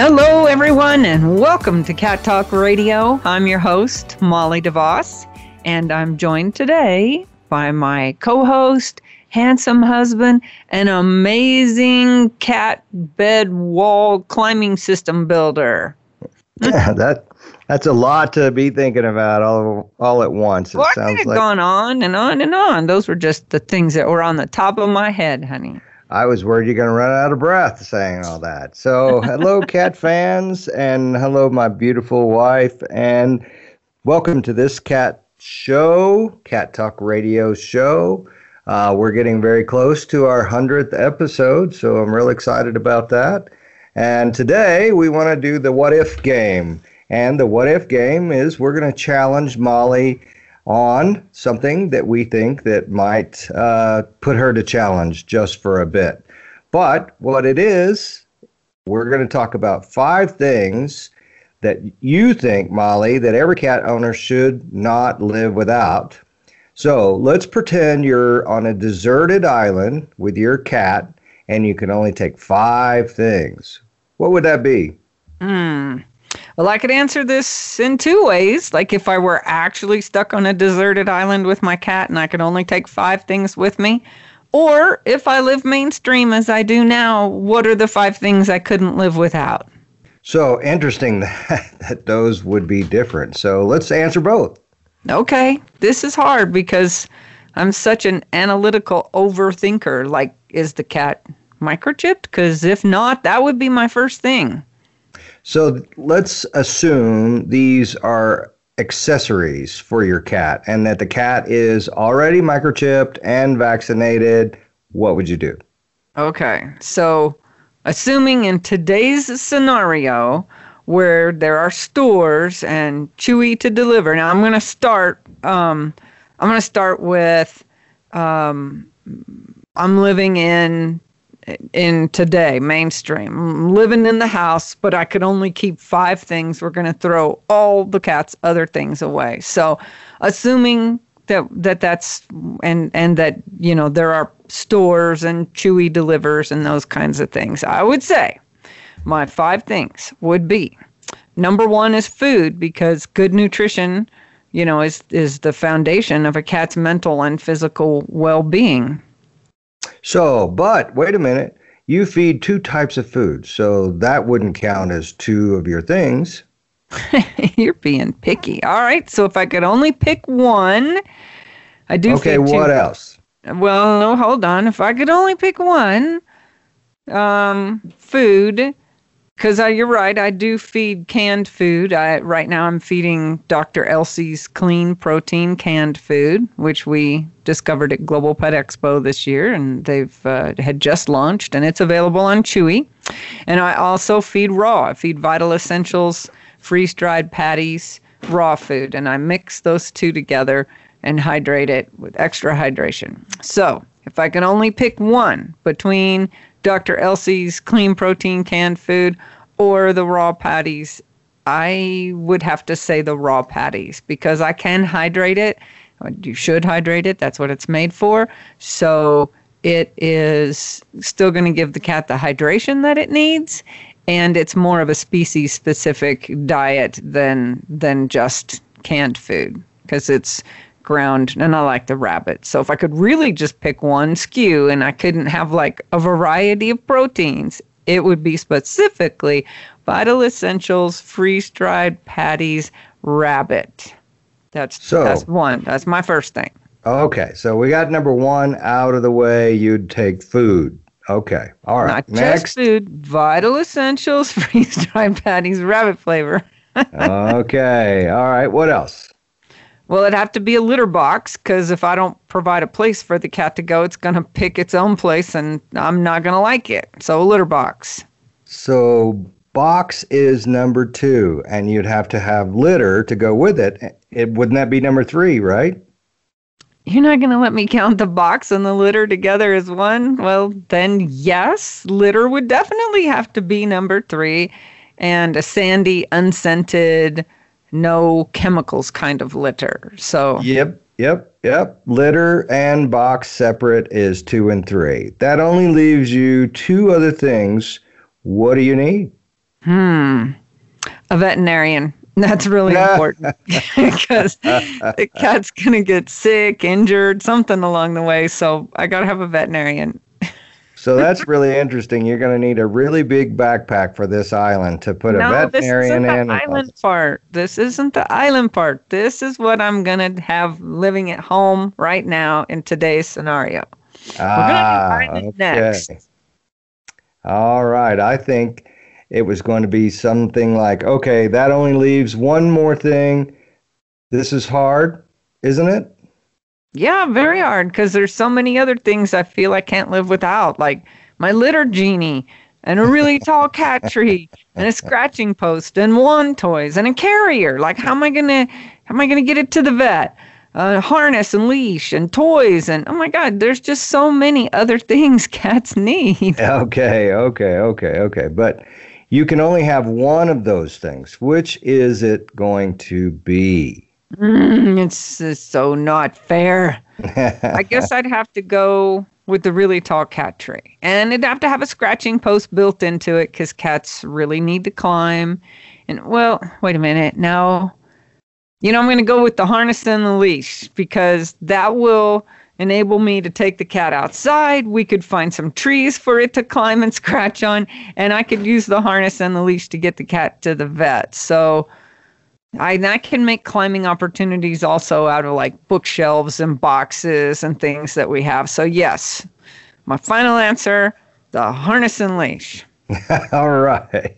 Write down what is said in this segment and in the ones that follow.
Hello, everyone, and welcome to Cat Talk Radio. I'm your host, Molly DeVos, and I'm joined today by my co host, handsome husband, an amazing cat bed wall climbing system builder. Yeah, that that's a lot to be thinking about all all at once. It well, sounds I could have like gone on and on and on. Those were just the things that were on the top of my head, honey. I was worried you're going to run out of breath saying all that. So, hello, cat fans, and hello, my beautiful wife, and welcome to this cat show, Cat Talk Radio show. Uh, we're getting very close to our 100th episode, so I'm real excited about that. And today we want to do the what if game. And the what if game is we're going to challenge Molly on something that we think that might uh, put her to challenge just for a bit. But what it is, we're going to talk about five things that you think, Molly, that every cat owner should not live without. So let's pretend you're on a deserted island with your cat and you can only take five things. What would that be? Hmm. Well, I could answer this in two ways. Like if I were actually stuck on a deserted island with my cat and I could only take five things with me. Or if I live mainstream as I do now, what are the five things I couldn't live without? So interesting that, that those would be different. So let's answer both. Okay. This is hard because I'm such an analytical overthinker. Like, is the cat microchipped? Because if not, that would be my first thing. So let's assume these are accessories for your cat and that the cat is already microchipped and vaccinated. What would you do? Okay. So, assuming in today's scenario where there are stores and Chewy to deliver. Now, I'm going to start. Um, I'm going to start with. Um, I'm living in in today, mainstream. I'm living in the house, but I could only keep five things. We're going to throw all the cat's other things away. So, assuming that that that's and and that you know there are stores and Chewy delivers and those kinds of things, I would say my five things would be number one is food because good nutrition, you know, is is the foundation of a cat's mental and physical well-being. So, but wait a minute. You feed two types of food, so that wouldn't count as two of your things. You're being picky. All right. So if I could only pick one, I do. Okay. what two. else? Well, no. Hold on. If I could only pick one, um, food because you're right, I do feed canned food. I, right now, I'm feeding Dr. Elsey's clean protein canned food, which we discovered at Global Pet Expo this year, and they've uh, had just launched, and it's available on Chewy. And I also feed raw. I feed Vital Essentials, freeze dried patties, raw food, and I mix those two together and hydrate it with extra hydration. So, if I can only pick one between Dr. Elsey's clean protein canned food or the raw patties, I would have to say the raw patties because I can hydrate it. You should hydrate it. That's what it's made for. So it is still going to give the cat the hydration that it needs and it's more of a species specific diet than than just canned food because it's ground and I like the rabbit. So if I could really just pick one SKU and I couldn't have like a variety of proteins, it would be specifically Vital Essentials freeze dried patties rabbit. That's so, that's one. That's my first thing. Okay, so we got number one out of the way. You'd take food. Okay, all right. Not Next. just food. Vital Essentials freeze dried patties rabbit flavor. okay, all right. What else? Well, it'd have to be a litter box because if I don't provide a place for the cat to go, it's going to pick its own place and I'm not going to like it. So, a litter box. So, box is number two, and you'd have to have litter to go with it. It wouldn't that be number three, right? You're not going to let me count the box and the litter together as one? Well, then yes, litter would definitely have to be number three, and a sandy, unscented, no chemicals kind of litter. So. Yep. Yep, yep. Litter and box separate is two and three. That only leaves you two other things. What do you need? Hmm. A veterinarian. That's really important because the cat's going to get sick, injured, something along the way. So I got to have a veterinarian. So that's really interesting. You're going to need a really big backpack for this island to put no, a veterinarian this isn't. The island part. This isn't the island part. This is what I'm going to have living at home right now in today's scenario. Ah, okay. Next. All right. I think it was going to be something like, okay, that only leaves one more thing. This is hard, isn't it? Yeah, very hard because there's so many other things I feel I can't live without, like my litter genie and a really tall cat tree and a scratching post and wand toys and a carrier. Like, how am I gonna how am I gonna get it to the vet? A harness and leash and toys and oh my god, there's just so many other things cats need. Okay, okay, okay, okay. But you can only have one of those things. Which is it going to be? Mm, it's, it's so not fair. I guess I'd have to go with the really tall cat tree. And it'd have to have a scratching post built into it because cats really need to climb. And well, wait a minute. Now, you know, I'm going to go with the harness and the leash because that will enable me to take the cat outside. We could find some trees for it to climb and scratch on, and I could use the harness and the leash to get the cat to the vet. So, I, I can make climbing opportunities also out of like bookshelves and boxes and things that we have. So, yes, my final answer the harness and leash. All right.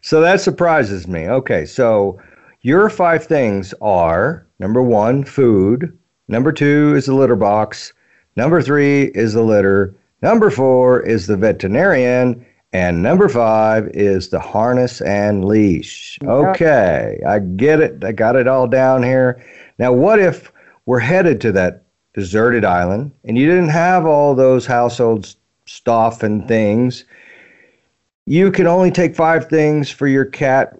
So that surprises me. Okay, so your five things are number one, food. Number two is the litter box. Number three is the litter. Number four is the veterinarian. And number five is the harness and leash. Okay, I get it. I got it all down here. Now, what if we're headed to that deserted island and you didn't have all those household stuff and things? You can only take five things for your cat.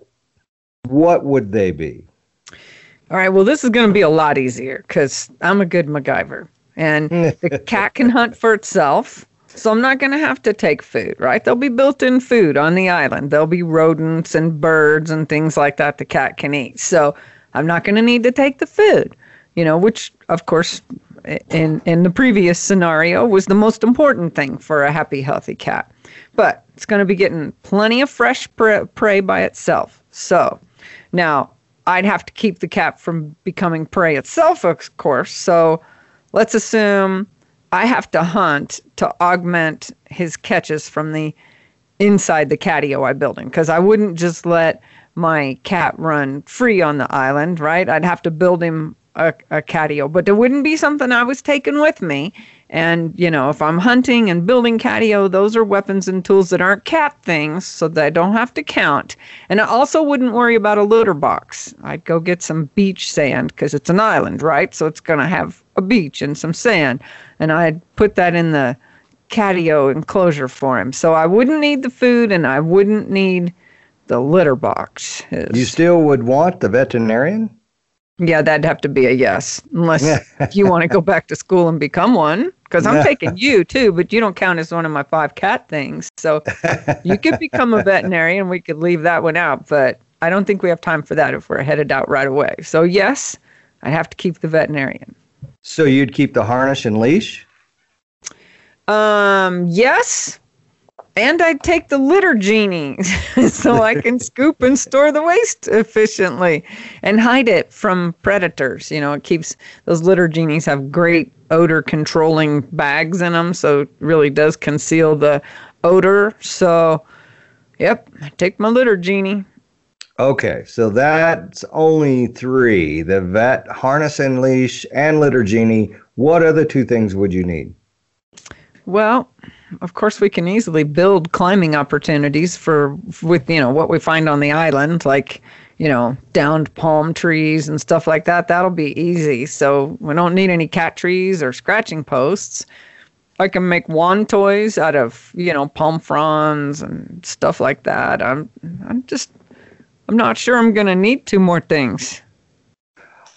What would they be? All right, well, this is going to be a lot easier because I'm a good MacGyver. And the cat can hunt for itself so I'm not going to have to take food, right? There'll be built in food on the island. There'll be rodents and birds and things like that the cat can eat. So I'm not going to need to take the food, you know, which, of course, in, in the previous scenario was the most important thing for a happy, healthy cat. But it's going to be getting plenty of fresh prey by itself. So now I'd have to keep the cat from becoming prey itself, of course. So let's assume I have to hunt to augment his catches from the inside the catio I built him because I wouldn't just let my cat run free on the island, right? I'd have to build him a, a catio, but it wouldn't be something I was taking with me. And, you know, if I'm hunting and building catio, those are weapons and tools that aren't cat things, so that I don't have to count. And I also wouldn't worry about a litter box. I'd go get some beach sand because it's an island, right? So it's going to have a beach and some sand. And I'd put that in the catio enclosure for him. So I wouldn't need the food and I wouldn't need the litter box. You still would want the veterinarian? Yeah, that'd have to be a yes, unless you want to go back to school and become one. Because I'm taking you too, but you don't count as one of my five cat things. So you could become a veterinarian. And we could leave that one out, but I don't think we have time for that if we're headed out right away. So yes, I have to keep the veterinarian. So you'd keep the harness and leash? Um, yes, and I'd take the litter genie so I can scoop and store the waste efficiently and hide it from predators. You know, it keeps those litter genies have great odor controlling bags in them, so it really does conceal the odor. So, yep, I take my litter genie. Okay, so that's only three the vet, harness and leash, and litter genie. What other two things would you need? Well, of course, we can easily build climbing opportunities for with you know what we find on the island, like you know downed palm trees and stuff like that. That'll be easy. So we don't need any cat trees or scratching posts. I can make wand toys out of you know palm fronds and stuff like that. I'm I'm just I'm not sure I'm gonna need two more things.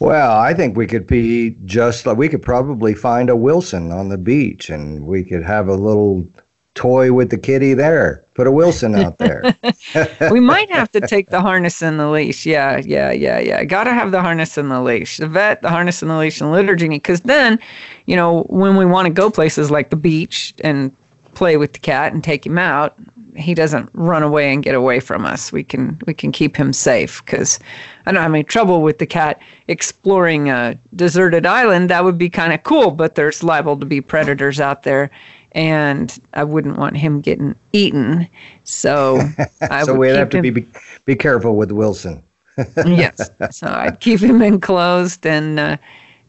Well, I think we could be just like we could probably find a Wilson on the beach and we could have a little toy with the kitty there. Put a Wilson out there. we might have to take the harness and the leash. Yeah, yeah, yeah, yeah. Got to have the harness and the leash. The vet, the harness and the leash, and litter genie. Because then, you know, when we want to go places like the beach and play with the cat and take him out, he doesn't run away and get away from us. We can we can keep him safe because I don't have any trouble with the cat exploring a deserted island. That would be kind of cool, but there's liable to be predators out there, and I wouldn't want him getting eaten. So I so we'd have to him, be be careful with Wilson. yes, so I'd keep him enclosed and. Uh,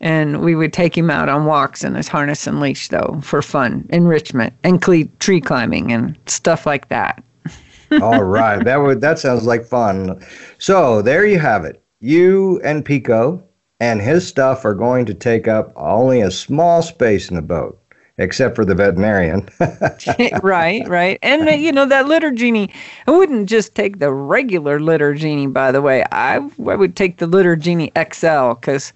and we would take him out on walks in his harness and leash though for fun enrichment and cle- tree climbing and stuff like that all right that would that sounds like fun so there you have it you and pico and his stuff are going to take up only a small space in the boat except for the veterinarian. right, right. And, uh, you know, that litter genie, I wouldn't just take the regular litter genie, by the way. I, I would take the litter genie XL because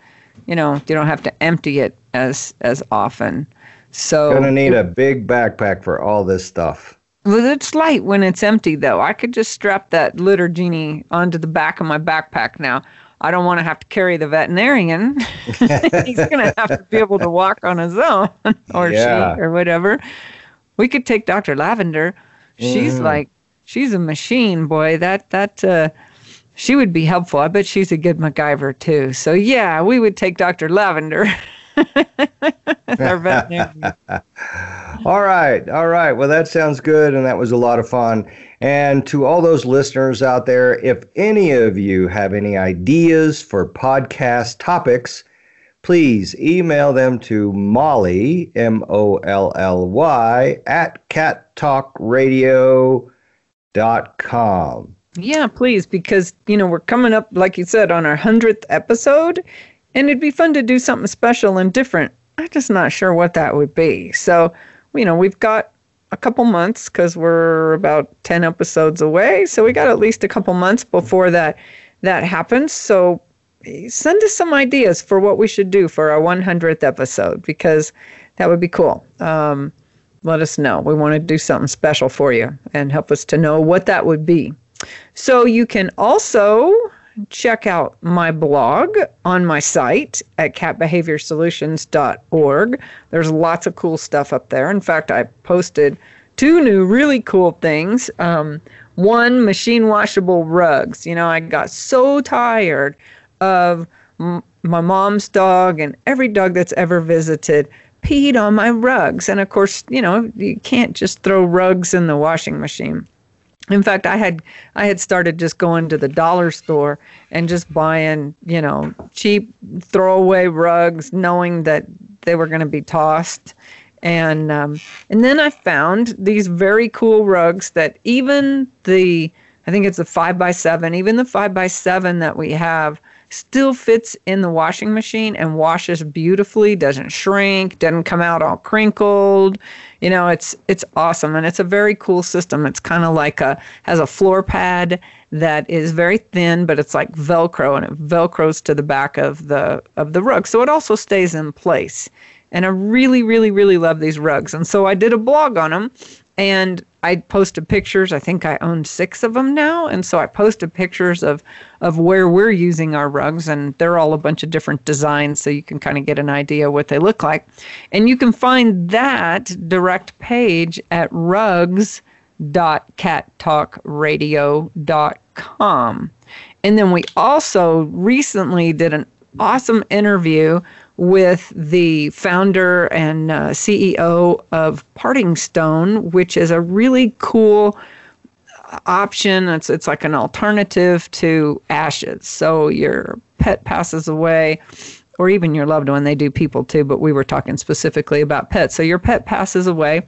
you know, you don't have to empty it as as often. So gonna need a big backpack for all this stuff. Well, it's light when it's empty, though. I could just strap that litter genie onto the back of my backpack now. I don't want to have to carry the veterinarian. He's going to have to be able to walk on his own, or yeah. she, or whatever. We could take Dr. Lavender. She's mm. like, she's a machine, boy. That that uh, she would be helpful. I bet she's a good MacGyver too. So yeah, we would take Dr. Lavender. all right, all right. Well, that sounds good, and that was a lot of fun. And to all those listeners out there, if any of you have any ideas for podcast topics, please email them to Molly, M O L L Y, at cattalkradio.com. Yeah, please, because, you know, we're coming up, like you said, on our 100th episode, and it'd be fun to do something special and different. I'm just not sure what that would be. So, you know, we've got a couple months because we're about 10 episodes away. So we got at least a couple months before that that happens. So send us some ideas for what we should do for our 100th episode because that would be cool. Um, let us know. We want to do something special for you and help us to know what that would be. So you can also check out my blog on my site at catbehaviorsolutions.org. There's lots of cool stuff up there. In fact, I posted two new really cool things. Um, one, machine washable rugs. You know, I got so tired of m- my mom's dog and every dog that's ever visited peed on my rugs. And of course, you know, you can't just throw rugs in the washing machine in fact i had i had started just going to the dollar store and just buying you know cheap throwaway rugs knowing that they were going to be tossed. And um, and then i found these very cool rugs that even the i think it's a five by seven even the five by seven that we have still fits in the washing machine and washes beautifully, doesn't shrink, doesn't come out all crinkled. You know, it's it's awesome and it's a very cool system. It's kind of like a has a floor pad that is very thin, but it's like Velcro and it velcros to the back of the of the rug. So it also stays in place. And I really, really, really love these rugs. And so I did a blog on them and I posted pictures. I think I own six of them now, and so I posted pictures of of where we're using our rugs, and they're all a bunch of different designs, so you can kind of get an idea what they look like. And you can find that direct page at rugs.cattalkradio.com. And then we also recently did an awesome interview with the founder and uh, CEO of Parting Stone, which is a really cool option. It's it's like an alternative to ashes. So your pet passes away, or even your loved one. They do people too, but we were talking specifically about pets. So your pet passes away,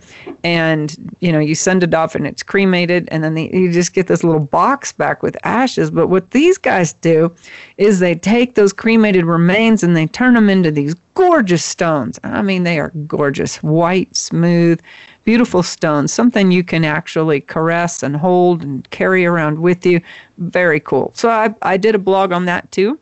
and you know you send it off and it's cremated, and then the, you just get this little box back with ashes. But what these guys do is they take those cremated remains and they turn them into these gorgeous stones. I mean, they are gorgeous, white, smooth, beautiful stones. Something you can actually caress and hold and carry around with you. Very cool. So I I did a blog on that too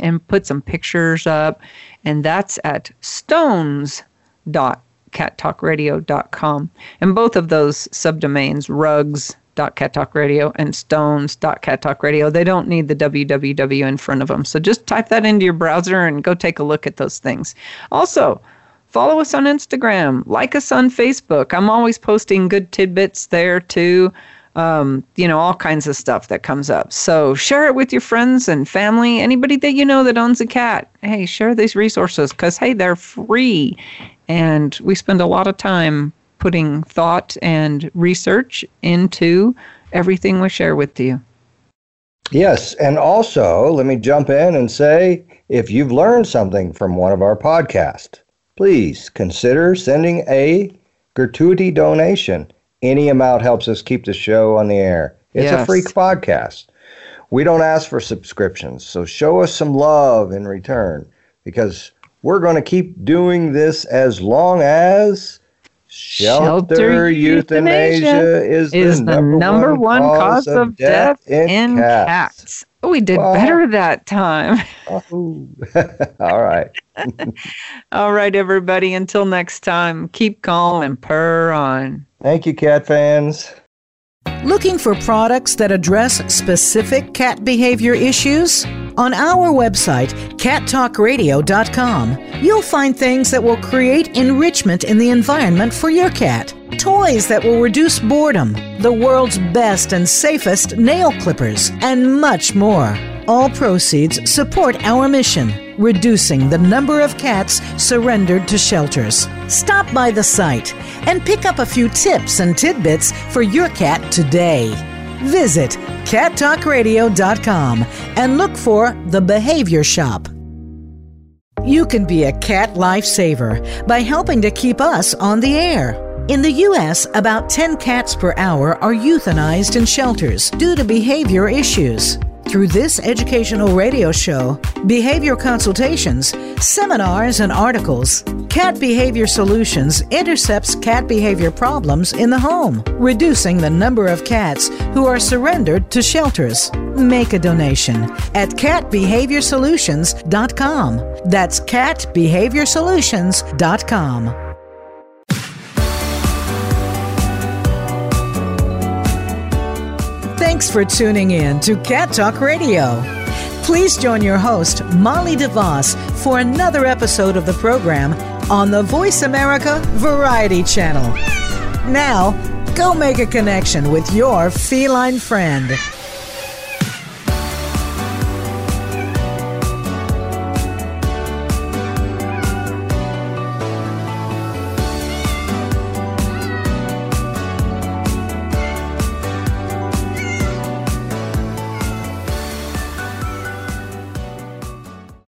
and put some pictures up. And that's at stones.cattalkradio.com. And both of those subdomains, rugs.cattalkradio and stones.cattalkradio, they don't need the www in front of them. So just type that into your browser and go take a look at those things. Also, follow us on Instagram, like us on Facebook. I'm always posting good tidbits there too um, you know, all kinds of stuff that comes up. So share it with your friends and family, anybody that you know that owns a cat. Hey, share these resources because, hey, they're free. And we spend a lot of time putting thought and research into everything we share with you. Yes. And also, let me jump in and say if you've learned something from one of our podcasts, please consider sending a gratuity donation any amount helps us keep the show on the air. It's yes. a free podcast. We don't ask for subscriptions, so show us some love in return because we're going to keep doing this as long as shelter, shelter euthanasia, euthanasia is, is, the, number, number one, one, cause, of death, death in, in cats. cats. Oh, we did better that time. Oh. All right. All right, everybody. Until next time, keep calm and purr on. Thank you, cat fans. Looking for products that address specific cat behavior issues? On our website, cattalkradio.com, you'll find things that will create enrichment in the environment for your cat. Toys that will reduce boredom, the world's best and safest nail clippers, and much more. All proceeds support our mission, reducing the number of cats surrendered to shelters. Stop by the site and pick up a few tips and tidbits for your cat today. Visit cattalkradio.com and look for the Behavior Shop. You can be a cat lifesaver by helping to keep us on the air. In the U.S., about 10 cats per hour are euthanized in shelters due to behavior issues through this educational radio show, behavior consultations, seminars, and articles. Cat Behavior Solutions intercepts cat behavior problems in the home, reducing the number of cats who are surrendered to shelters. Make a donation at catbehaviorsolutions.com. That's catbehaviorsolutions.com. Thanks for tuning in to Cat Talk Radio. Please join your host, Molly DeVos, for another episode of the program on the Voice America Variety Channel. Now, go make a connection with your feline friend.